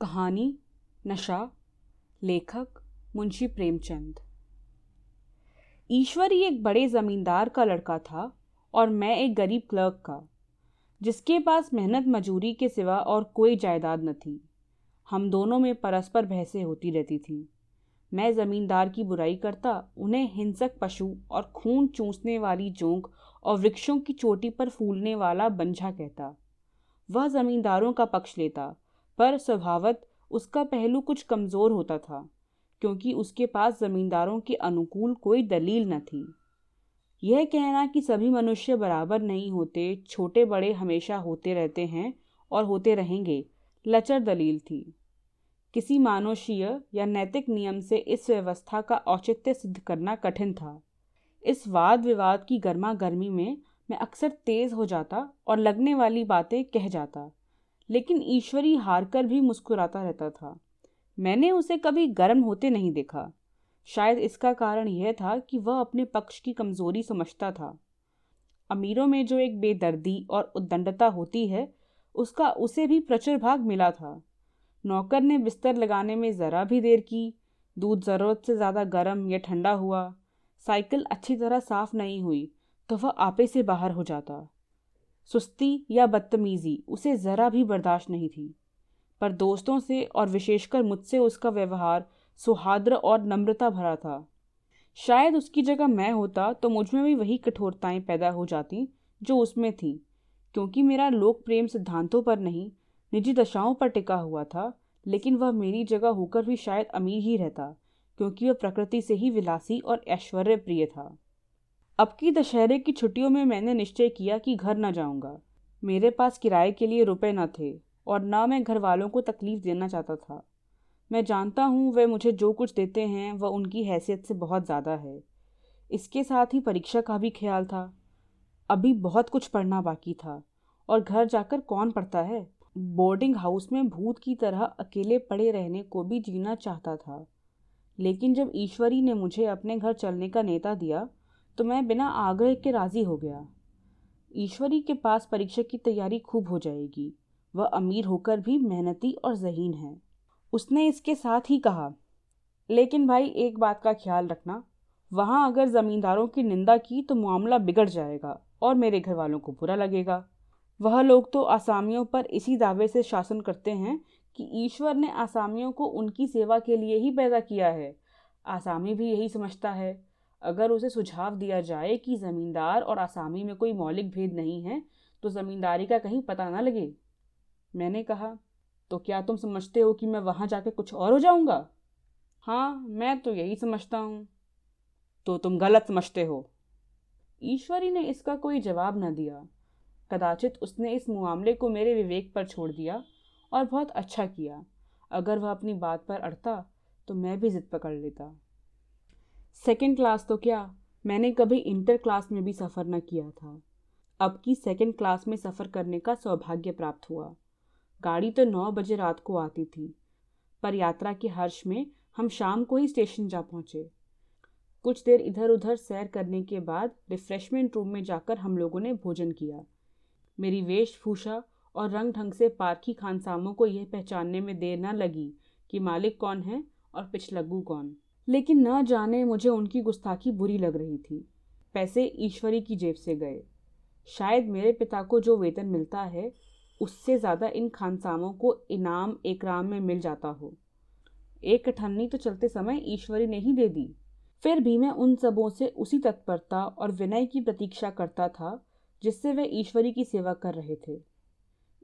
कहानी, नशा, लेखक मुंशी प्रेमचंद। ईश्वरी एक बड़े जमींदार का लड़का था और मैं एक गरीब क्लर्क का, जिसके पास मेहनत मजूरी के सिवा और कोई जायदाद न थी। हम दोनों में परस्पर बहसें होती रहती थीं। मैं जमींदार की बुराई करता, उन्हें हिंसक पशु और खून चूसने वाली जोंक और वृक्षों की चोटी पर फूलने वाला बंझा कहता। वह जमींदारों का पक्ष लेता पर स्वभावत उसका पहलू कुछ कमज़ोर होता था, क्योंकि उसके पास ज़मींदारों के अनुकूल कोई दलील न थी। यह कहना कि सभी मनुष्य बराबर नहीं होते छोटे बड़े हमेशा होते रहते हैं और होते रहेंगे, लचर दलील थी। किसी मानुषीय या नैतिक नियम से इस व्यवस्था का औचित्य सिद्ध करना कठिन था। इस वाद विवाद की गर्मा गर्मी में मैं अक्सर तेज हो जाता और लगने वाली बातें कह जाता। लेकिन ईश्वरी हार कर भी मुस्कुराता रहता था। मैंने उसे कभी गर्म होते नहीं देखा। शायद इसका कारण यह था कि वह अपने पक्ष की कमज़ोरी समझता था। अमीरों में जो एक बेदर्दी और उद्दंडता होती है, उसका उसे भी प्रचुर भाग मिला था। नौकर ने बिस्तर लगाने में ज़रा भी देर की, दूध ज़रूरत से ज़्यादा गर्म या ठंडा हुआ, साइकिल अच्छी तरह साफ़ नहीं हुई तो वह आपे से बाहर हो जाता। सुस्ती या बदतमीजी, उसे ज़रा भी बर्दाश्त नहीं थी। पर दोस्तों से और विशेषकर मुझसे उसका व्यवहार सुहाद्र और नम्रता भरा था। शायद उसकी जगह मैं होता तो मुझमें भी वही कठोरताएँ पैदा हो जाती जो उसमें थी, क्योंकि मेरा लोक प्रेम सिद्धांतों पर नहीं, निजी दशाओं पर टिका हुआ था, लेकिन वह मेरी जगह होकर भी शायद अमीर ही रहता, क्योंकि वह प्रकृति से ही विलासी और ऐश्वर्य प्रिय था। अब की दशहरे की छुट्टियों में मैंने निश्चय किया कि घर न जाऊँगा। मेरे पास किराए के लिए रुपए न थे और न मैं घर वालों को तकलीफ़ देना चाहता था। मैं जानता हूँ वे मुझे जो कुछ देते हैं, वह उनकी हैसियत से बहुत ज़्यादा है। इसके साथ ही परीक्षा का भी ख्याल था। अभी बहुत कुछ पढ़ना बाकी था। और घर जाकर कौन पढ़ता है? बोर्डिंग हाउस में भूत की तरह अकेले पड़े रहने को भी जीना चाहता था। लेकिन जब ईश्वरी ने मुझे अपने घर चलने का नेता दिया तो मैं बिना आग्रह के राज़ी हो गया। ईश्वरी के पास परीक्षा की तैयारी खूब हो जाएगी। वह अमीर होकर भी मेहनती और जहीन है। उसने इसके साथ ही कहा, लेकिन भाई, एक बात का ख्याल रखना। वहाँ अगर ज़मींदारों की निंदा की तो मामला बिगड़ जाएगा और मेरे घर वालों को बुरा लगेगा। वह लोग तो आसामियों पर इसी दावे से शासन करते हैं कि ईश्वर ने आसामियों को उनकी सेवा के लिए ही पैदा किया है। आसामी भी यही समझता है। अगर उसे सुझाव दिया जाए कि ज़मींदार और आसामी में कोई मौलिक भेद नहीं है तो ज़मींदारी का कहीं पता ना लगे। मैंने कहा तो क्या तुम समझते हो कि मैं वहाँ जाकर कुछ और हो जाऊँगा? हाँ मैं तो यही समझता हूँ। तो तुम गलत समझते हो। ईश्वरी ने इसका कोई जवाब न दिया। कदाचित उसने इस मामले को मेरे विवेक पर छोड़ दिया और बहुत अच्छा किया। अगर वह अपनी बात पर अड़ता तो मैं भी जिद पकड़ लेता। सेकेंड क्लास तो क्या? मैंने कभी इंटर क्लास में भी सफ़र न किया था। अब की सेकेंड क्लास में सफ़र करने का सौभाग्य प्राप्त हुआ। गाड़ी तो नौ बजे रात को आती थी, पर यात्रा के हर्ष में हम शाम को ही स्टेशन जा पहुँचे। कुछ देर इधर उधर सैर करने के बाद रिफ्रेशमेंट रूम में जाकर हम लोगों ने भोजन किया। मेरी वेशभूषा और रंग ढंग से पारखी खानसामों को यह पहचानने में देर न लगी कि मालिक कौन है और पिछलग्गू कौन। लेकिन न जाने मुझे उनकी गुस्ताखी बुरी लग रही थी। पैसे ईश्वरी की जेब से गए। शायद मेरे पिता को जो वेतन मिलता है, उससे ज़्यादा इन खानसामों को इनाम एकराम में मिल जाता हो। एक अठन्नी तो चलते समय ईश्वरी ने ही दे दी। फिर भी मैं उन सबों से उसी तत्परता और विनय की प्रतीक्षा करता था, जिससे वे ईश्वरी की सेवा कर रहे थे।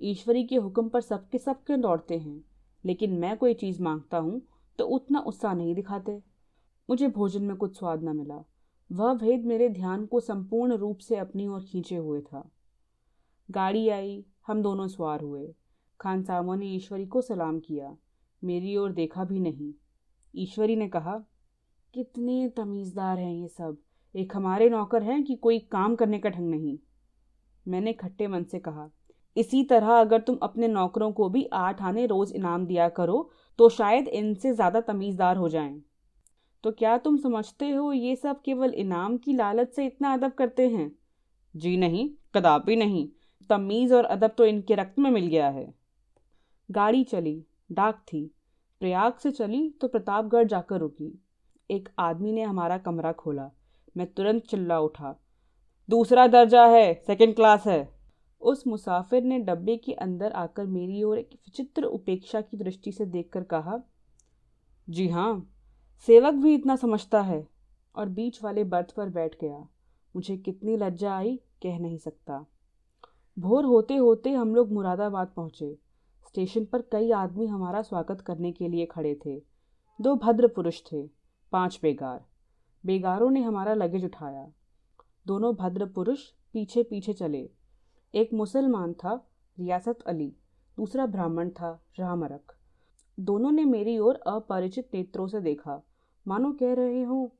ईश्वरी के हुक्म पर सबके सब क्यों दौड़ते हैं, लेकिन मैं कोई चीज़ माँगता हूँ तो उतना उत्साह नहीं दिखाते। मुझे भोजन में कुछ स्वाद न मिला। वह भेद मेरे ध्यान को संपूर्ण रूप से अपनी ओर खींचे हुए था। गाड़ी आई, हम दोनों सवार हुए। खान सामो ने ईश्वरी को सलाम किया। मेरी ओर देखा भी नहीं। ईश्वरी ने कहा, कितने तमीज़दार हैं ये सब। एक हमारे नौकर हैं कि कोई काम करने का ढंग नहीं। मैंने खट्टे मन से कहा, इसी तरह अगर तुम अपने नौकरों को भी आठ आने रोज इनाम दिया करो तो शायद इनसे ज़्यादा तमीज़दार हो जाएँ। तो क्या तुम समझते हो ये सब केवल इनाम की लालच से इतना अदब करते हैं? जी नहीं, कदापि नहीं। तमीज़ और अदब तो इनके रक्त में मिल गया है। गाड़ी चली, डाक थी। प्रयाग से चली तो प्रतापगढ़ जाकर रुकी। एक आदमी ने हमारा कमरा खोला। मैं तुरंत चिल्ला उठा। दूसरा दर्जा है सेकंड क्लास है। उस मुसाफिर ने डब्बे के अंदर आकर मेरी ओर एक विचित्र उपेक्षा की दृष्टि से देखकर कहा, जी हाँ सेवक भी इतना समझता है। और बीच वाले बर्थ पर बैठ गया। मुझे कितनी लज्जा आई, कह नहीं सकता। भोर होते होते हम लोग मुरादाबाद पहुँचे। स्टेशन पर कई आदमी हमारा स्वागत करने के लिए खड़े थे। दो भद्र पुरुष थे, पाँच बेगार। बेगारों ने हमारा लगेज उठाया। दोनों भद्र पुरुष पीछे पीछे चले। एक मुसलमान था, रियासत अली, दूसरा ब्राह्मण था रामरक दोनों ने मेरी ओर अपरिचित नेत्रों से देखा। मानो कह रहे हो,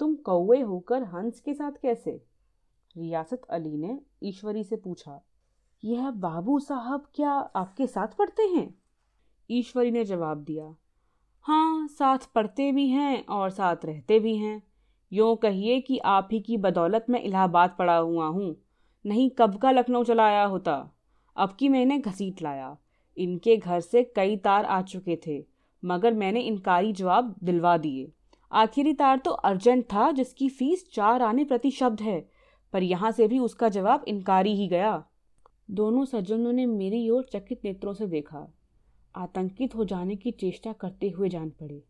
तुम कौवे होकर हंस के साथ कैसे? रियासत अली ने ईश्वरी से पूछा, यह बाबू साहब क्या आपके साथ पढ़ते हैं? ईश्वरी ने जवाब दिया हाँ साथ पढ़ते भी हैं और साथ रहते भी हैं। यूँ कहिए कि आप ही की बदौलत मैं इलाहाबाद पड़ा हुआ हूँ, नहीं कब का लखनऊ चला आया होता? अब की मैंने घसीट लाया। इनके घर से कई तार आ चुके थे, मगर मैंने इनकारी जवाब दिलवा दिए। आखिरी तार तो अर्जेंट था, जिसकी फ़ीस चार आने प्रति शब्द है। पर यहाँ से भी उसका जवाब इनकारी ही गया। दोनों सज्जनों ने मेरी ओर चकित नेत्रों से देखा। आतंकित हो जाने की चेष्टा करते हुए जान पड़े।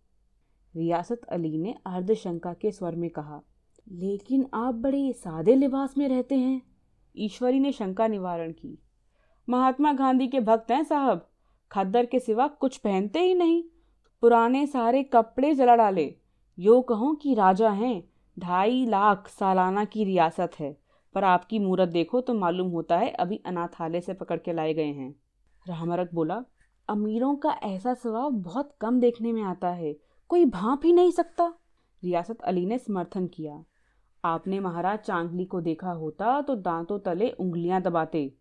रियासत अली ने अर्धशंका के स्वर में कहा, लेकिन आप बड़े सादे लिबास में रहते हैं। ईश्वरी ने शंका निवारण की, महात्मा गांधी के भक्त हैं साहब। खद्दर के सिवा कुछ पहनते ही नहीं। पुराने सारे कपड़े जला डाले। यो कहो कि राजा हैं, ढाई लाख सालाना की रियासत है, पर आपकी मूरत देखो तो मालूम होता है अभी अनाथालय से पकड़ के लाए गए हैं। रामरक बोला, अमीरों का ऐसा स्वभाव बहुत कम देखने में आता है, कोई भाप ही नहीं सकता। रियासत अली ने समर्थन किया। आपने महाराज चांगली को देखा होता तो दांतों तले उंगलियाँ दबाते।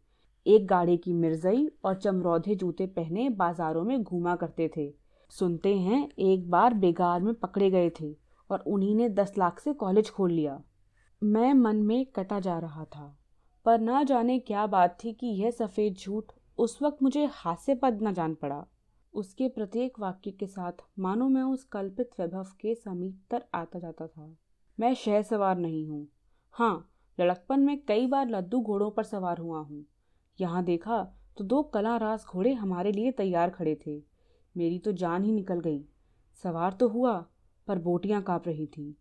एक गाड़ी की मिर्जई और चमरौधे जूते पहने बाजारों में घूमा करते थे। सुनते हैं, एक बार बेगार में पकड़े गए थे और उन्हीं ने दस लाख से कॉलेज खोल लिया। मैं मन में कटा जा रहा था, पर ना जाने क्या बात थी कि यह सफ़ेद झूठ उस वक्त मुझे हास्यपद न जान पड़ा। उसके प्रत्येक वाक्य के साथ, मानो मैं उस कल्पित वैभव के समीप तर आता जाता था। मैं शह सवार नहीं हूँ। हाँ लड़कपन में कई बार लद्दू घोड़ों पर सवार हुआ हूँ। यहाँ देखा तो दो कला रास घोड़े हमारे लिए तैयार खड़े थे। मेरी तो जान ही निकल गई। सवार तो हुआ, पर बोटियाँ काँप रही थी।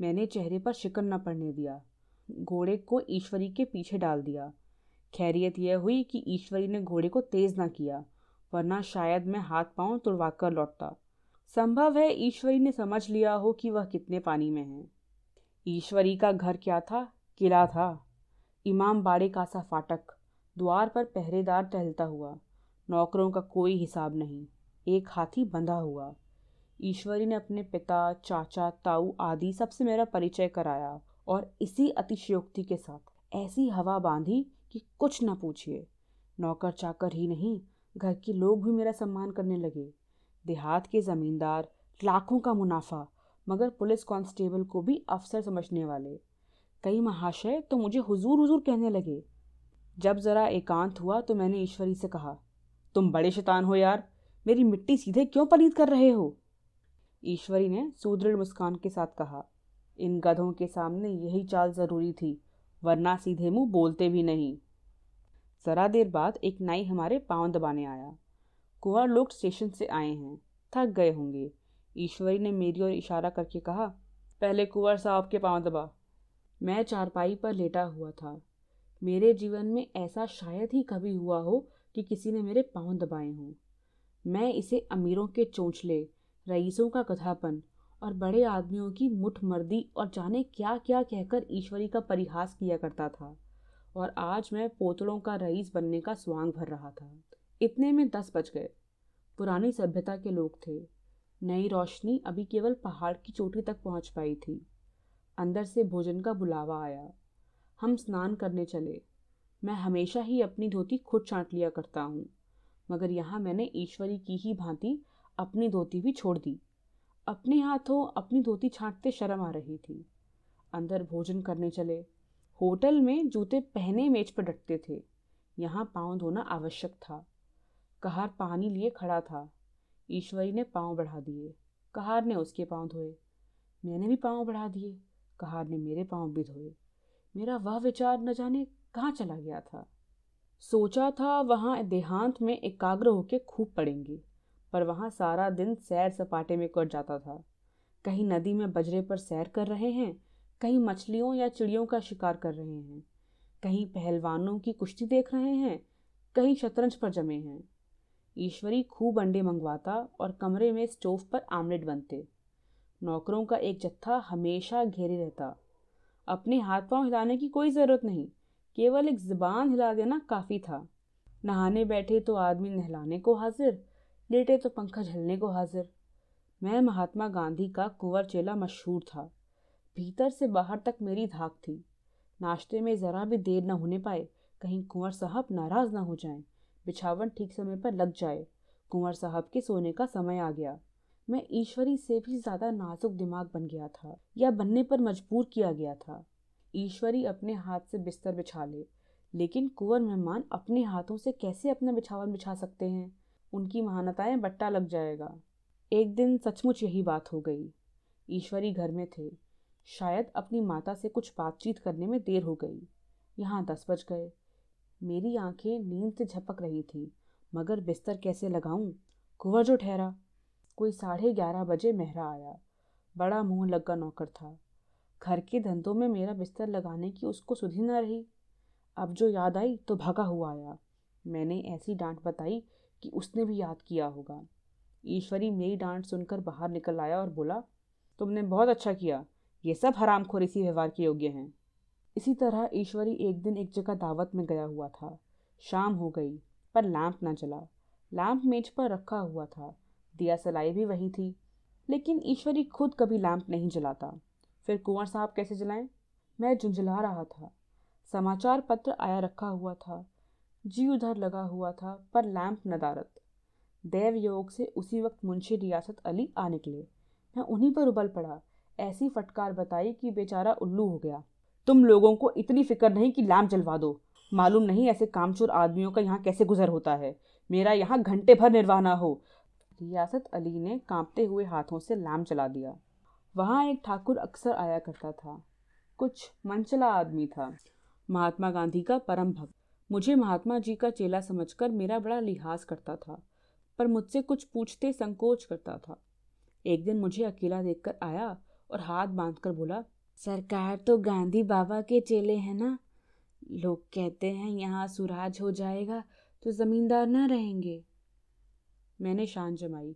मैंने चेहरे पर शिकन न पड़ने दिया। घोड़े को ईश्वरी के पीछे डाल दिया। खैरियत यह हुई कि ईश्वरी ने घोड़े को तेज ना किया, वरना शायद मैं हाथ पाँव तुड़वा कर लौटता। संभव है ईश्वरी ने समझ लिया हो कि वह कितने पानी में है। ईश्वरी का घर क्या था? किला था। इमाम बाड़े का सा फाटक, द्वार पर पहरेदार टहलता हुआ। नौकरों का कोई हिसाब नहीं। एक हाथी बंधा हुआ। ईश्वरी ने अपने पिता, चाचा, ताऊ आदि सबसे मेरा परिचय कराया और इसी अतिशयोक्ति के साथ ऐसी हवा बांधी कि कुछ न पूछिए। नौकर चाकर ही नहीं, घर के लोग भी मेरा सम्मान करने लगे। देहात के ज़मींदार, लाखों का मुनाफा, मगर पुलिस कांस्टेबल को भी अफसर समझने वाले। कई महाशय तो मुझे हुजूर हुजूर कहने लगे। जब ज़रा एकांत हुआ तो मैंने ईश्वरी से कहा, तुम बड़े शैतान हो यार। मेरी मिट्टी सीधे क्यों पलीत कर रहे हो? ईश्वरी ने सुदृढ़ मुस्कान के साथ कहा, इन गधों के सामने यही चाल ज़रूरी थी, वरना सीधे मुँह बोलते भी नहीं। ज़रा देर बाद एक नाई हमारे पाँव दबाने आया। कुंवर लोग स्टेशन से आए हैं, थक गए होंगे। ईश्वरी ने मेरी ओर इशारा करके कहा, पहले कुंवर साहब के पाँव दबा। मैं चारपाई पर लेटा हुआ था। मेरे जीवन में ऐसा शायद ही कभी हुआ हो कि किसी ने मेरे पाँव दबाए हों। मैं इसे अमीरों के चोंचले, रईसों का कथापन और बड़े आदमियों की मुठमर्दी और जाने क्या क्या कहकर ईश्वरी का परिहास किया करता था और आज मैं पोतड़ों का रईस बनने का स्वांग भर रहा था। इतने में दस बज गए। पुरानी सभ्यता के लोग थे। नई रोशनी अभी केवल पहाड़ की चोटी तक पहुँच पाई थी। अंदर से भोजन का बुलावा आया। हम स्नान करने चले। मैं हमेशा ही अपनी धोती खुद छांट लिया करता हूँ। मगर यहाँ मैंने ईश्वरी की ही भांति अपनी धोती भी छोड़ दी। अपने हाथों अपनी धोती छांटते शर्म आ रही थी। अंदर भोजन करने चले। होटल में जूते पहने मेज पर डटते थे। यहाँ पाँव धोना आवश्यक था। कहार पानी लिए खड़ा था। ईश्वरी ने पाँव बढ़ा दिए। कहार ने उसके पाँव धोए। मैंने भी पाँव बढ़ा दिए। कहार ने मेरे पाँव भी धोए। मेरा वह विचार न जाने कहाँ चला गया था। सोचा था वहाँ देहांत में एकाग्र होके खूब पड़ेंगे, पर वहाँ सारा दिन सैर सपाटे में कट जाता था। कहीं नदी में बजरे पर सैर कर रहे हैं, कहीं मछलियों या चिड़ियों का शिकार कर रहे हैं, कहीं पहलवानों की कुश्ती देख रहे हैं, कहीं शतरंज पर जमे हैं। ईश्वरी खूब अंडे मंगवाता और कमरे में स्टोव पर आमलेट बनते। नौकरों का एक जत्था हमेशा घेरे रहता। अपने हाथ पाँव हिलाने की कोई ज़रूरत नहीं केवल एक ज़बान हिला देना काफ़ी था। नहाने बैठे तो आदमी नहलाने को हाजिर लेटे तो पंखा झलने को हाजिर। मैं महात्मा गांधी का कुंवर चेला मशहूर था। भीतर से बाहर तक मेरी धाक थी। नाश्ते में ज़रा भी देर ना होने पाए कहीं कुंवर साहब नाराज़ न हो जाएँ, बिछावन ठीक समय पर लग जाए। कुंवर साहब के सोने का समय आ गया। मैं ईश्वरी से भी ज़्यादा नाजुक दिमाग बन गया था या बनने पर मजबूर किया गया था। ईश्वरी अपने हाथ से बिस्तर बिछा ले। लेकिन कुंवर मेहमान अपने हाथों से कैसे अपना बिछावन बिछा सकते हैं? उनकी महानताएँ बट्टा लग जाएगा। एक दिन सचमुच यही बात हो गई। ईश्वरी घर में थे। शायद अपनी माता से कुछ बातचीत करने में देर हो गई। यहाँ दस बज गए। मेरी आँखें नींद से झपक रही थी। मगर बिस्तर कैसे लगाऊँ? कुंवर जो ठहरा। कोई साढ़े ग्यारह बजे मेहरा आया। बड़ा मुँह लगा नौकर था। घर के धंधों में मेरा बिस्तर लगाने की उसको सुधी न रही। अब जो याद आई तो भागा हुआ आया। मैंने ऐसी डांट बताई कि उसने भी याद किया होगा। ईश्वरी मेरी डांट सुनकर बाहर निकल आया और बोला, तुमने बहुत अच्छा किया। ये सब हरामखोर इसी व्यवहार के योग्य हैं। इसी तरह ईश्वरी एक दिन एक जगह दावत में गया हुआ था। शाम हो गई, पर लैंप ना जला। लैंप मेज पर रखा हुआ था। दिया सलाई भी वही थी, लेकिन ईश्वरी खुद कभी लैंप नहीं जलाता। फिर कुंवर साहब कैसे जलाएँ? मैं झुंझला रहा था। समाचार पत्र आया रखा हुआ था। जी उधर लगा हुआ था, पर लैंप नदारत देव योग से उसी वक्त मुंशी रियासत अली आ निकले। मैं उन्हीं पर उबल पड़ा। ऐसी फटकार बताई कि बेचारा उल्लू हो गया। तुम लोगों को इतनी फ़िक्र नहीं कि लैम्प जलवा दो। मालूम नहीं ऐसे कामचोर आदमियों का यहाँ कैसे गुजर होता है। मेरा यहाँ घंटे भर निर्वाह ना हो। रियासत अली ने कांपते हुए हाथों से लैम्प जला दिया। वहाँ एक ठाकुर अक्सर आया करता था। कुछ मनचला आदमी था। महात्मा गांधी का परम भक्त। मुझे महात्मा जी का चेला समझकर मेरा बड़ा लिहाज करता था, पर मुझसे कुछ पूछते संकोच करता था। एक दिन मुझे अकेला देखकर आया और हाथ बांधकर बोला, सरकार तो गांधी बाबा के चेले हैं ना? लोग कहते हैं यहाँ सुराज हो जाएगा तो जमींदार ना रहेंगे। मैंने शान जमाई।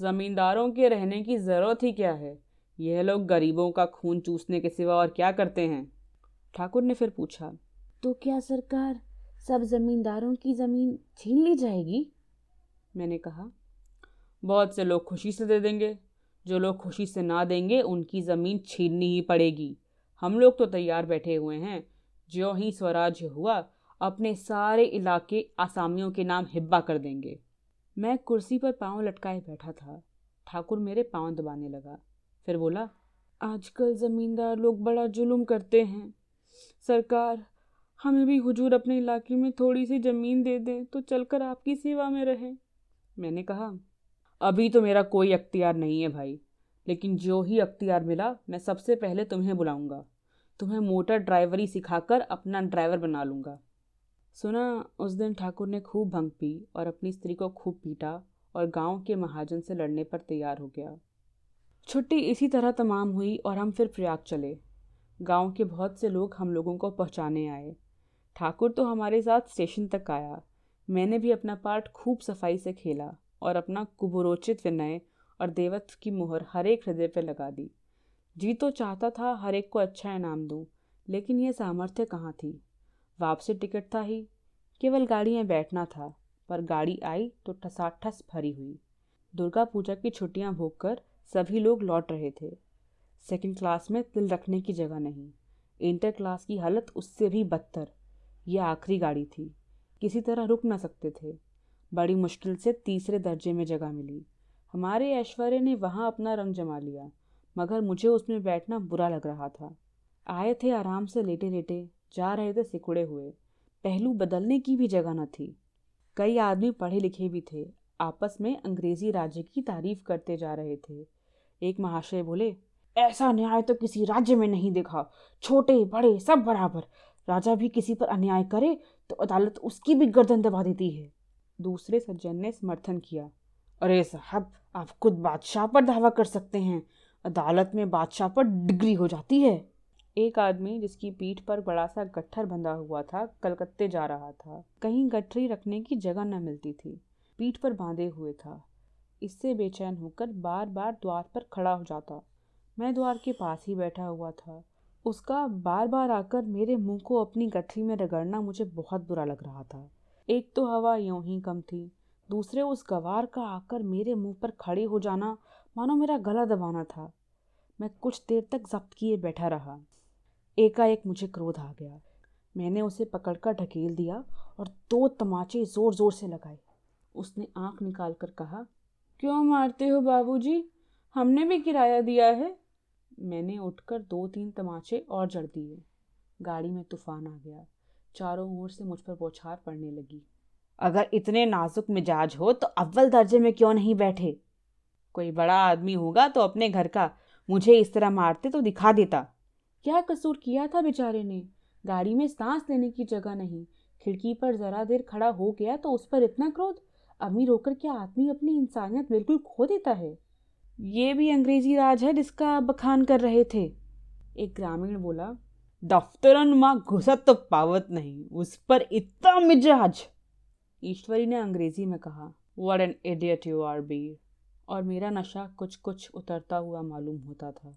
जमींदारों के रहने की ज़रूरत ही क्या है? यह लोग गरीबों का खून चूसने के सिवा और क्या करते हैं? ठाकुर ने फिर पूछा तो क्या सरकार सब जमींदारों की ज़मीन छीन ली जाएगी? मैंने कहा बहुत से लोग खुशी से दे देंगे। जो लोग खुशी से ना देंगे उनकी ज़मीन छीननी ही पड़ेगी। हम लोग तो तैयार बैठे हुए हैं। जो ही स्वराज्य हुआ अपने सारे इलाके आसामियों के नाम हिब्बा कर देंगे। मैं कुर्सी पर पाँव लटकाए बैठा था। ठाकुर मेरे पाँव दबाने लगा। फिर बोला, आजकल ज़मींदार लोग बड़ा जुल्म करते हैं। सरकार, हमें भी हुजूर अपने इलाके में थोड़ी सी ज़मीन दे दें तो चलकर आपकी सेवा में रहें। मैंने कहा, अभी तो मेरा कोई अख्तियार नहीं है भाई, लेकिन जो ही अख्तियार मिला, मैं सबसे पहले तुम्हें बुलाऊँगा। तुम्हें मोटर ड्राइवरी सिखाकर अपना ड्राइवर बना लूँगा। सुना, उस दिन ठाकुर ने खूब भंग पी और अपनी स्त्री को खूब पीटा और गाँव के महाजन से लड़ने पर तैयार हो गया। छुट्टी इसी तरह तमाम हुई और हम फिर प्रयाग चले। गाँव के बहुत से लोग हम लोगों को पहुँचाने आए। ठाकुर तो हमारे साथ स्टेशन तक आया। मैंने भी अपना पार्ट खूब सफ़ाई से खेला और अपना कुबरोचित विनय और देवत्व की मोहर हर एक हृदय पर लगा दी। जी तो चाहता था हर एक को अच्छा इनाम दूँ, लेकिन यह सामर्थ्य कहाँ थी? वापसी टिकट था ही। केवल गाड़ी में बैठना था, पर गाड़ी आई तो ठसाठस भरी हुई। दुर्गा पूजा की छुट्टियाँ भोग कर सभी लोग लौट रहे थे। सेकंड क्लास में तिल रखने की जगह नहीं। इंटर क्लास की हालत उससे भी बदतर। यह आखिरी गाड़ी थी। किसी तरह रुक ना सकते थे। बड़ी मुश्किल से तीसरे दर्जे में जगह मिली। हमारे ऐश्वर्य ने वहाँ अपना रंग जमा लिया, मगर मुझे उसमें बैठना बुरा लग रहा था। आए थे आराम से लेटे लेटे जा रहे थे सिकुड़े हुए। पहलू बदलने की भी जगह न थी। कई आदमी पढ़े लिखे भी थे। आपस में अंग्रेज़ी राज्य की तारीफ़ करते जा रहे थे। एक महाशय बोले, ऐसा न्याय तो किसी राज्य में नहीं देखा। छोटे, बड़े, सब बराबर। राजा भी किसी पर अन्याय करे तो अदालत उसकी भी गर्दन दबा देती है। दूसरे सज्जन ने समर्थन किया। अरे साहब, आप खुद बादशाह पर दावा कर सकते हैं। अदालत में बादशाह पर डिग्री हो जाती है। एक आदमी जिसकी पीठ पर बड़ा सा गट्ठर बंधा हुआ था, कलकत्ते जा रहा था। कहीं गठरी रखने की जगह न मिलती थी। पीठ पर बांधे हुए था। इससे बेचैन होकर बार बार द्वार पर खड़ा हो जाता। मैं द्वार के पास ही बैठा हुआ था। उसका बार बार आकर मेरे मुँह को अपनी गठरी में रगड़ना मुझे बहुत बुरा लग रहा था। एक तो हवा यूँ ही कम थी, दूसरे उस गवार का आकर मेरे मुँह पर खड़े हो जाना, मानो मेरा गला दबाना था। मैं कुछ देर तक जब्त किए बैठा रहा। एकाएक मुझे क्रोध आ गया। मैंने उसे पकड़कर ढकेल दिया और दो तमाचे ज़ोर ज़ोर से लगाए। उसने आँख निकाल कर कहा क्यों मारते हो बाबूजी? हमने भी किराया दिया है। मैंने उठकर दो तीन तमाचे और जड़ दिए। गाड़ी में तूफ़ान आ गया। चारों ओर से मुझ पर बौछार पड़ने लगी। अगर इतने नाजुक मिजाज हो तो अव्वल दर्जे में क्यों नहीं बैठे? कोई बड़ा आदमी होगा तो अपने घर का मुझे इस तरह मारते तो दिखा देता। क्या कसूर किया था बेचारे ने? गाड़ी में सांस लेने की जगह नहीं। खिड़की पर जरा देर खड़ा हो गया तो उस पर इतना क्रोध? अमीर होकर क्या आदमी अपनी इंसानियत बिल्कुल खो देता है। ये भी अंग्रेज़ी राज है जिसका बखान कर रहे थे। एक ग्रामीण बोला, दफ्तरन माँ घुसत तो पावत नहीं, उस पर इतना मिजाज। ईश्वरी ने अंग्रेज़ी में कहा what an idiot you are be. और मेरा नशा कुछ कुछ उतरता हुआ मालूम होता था।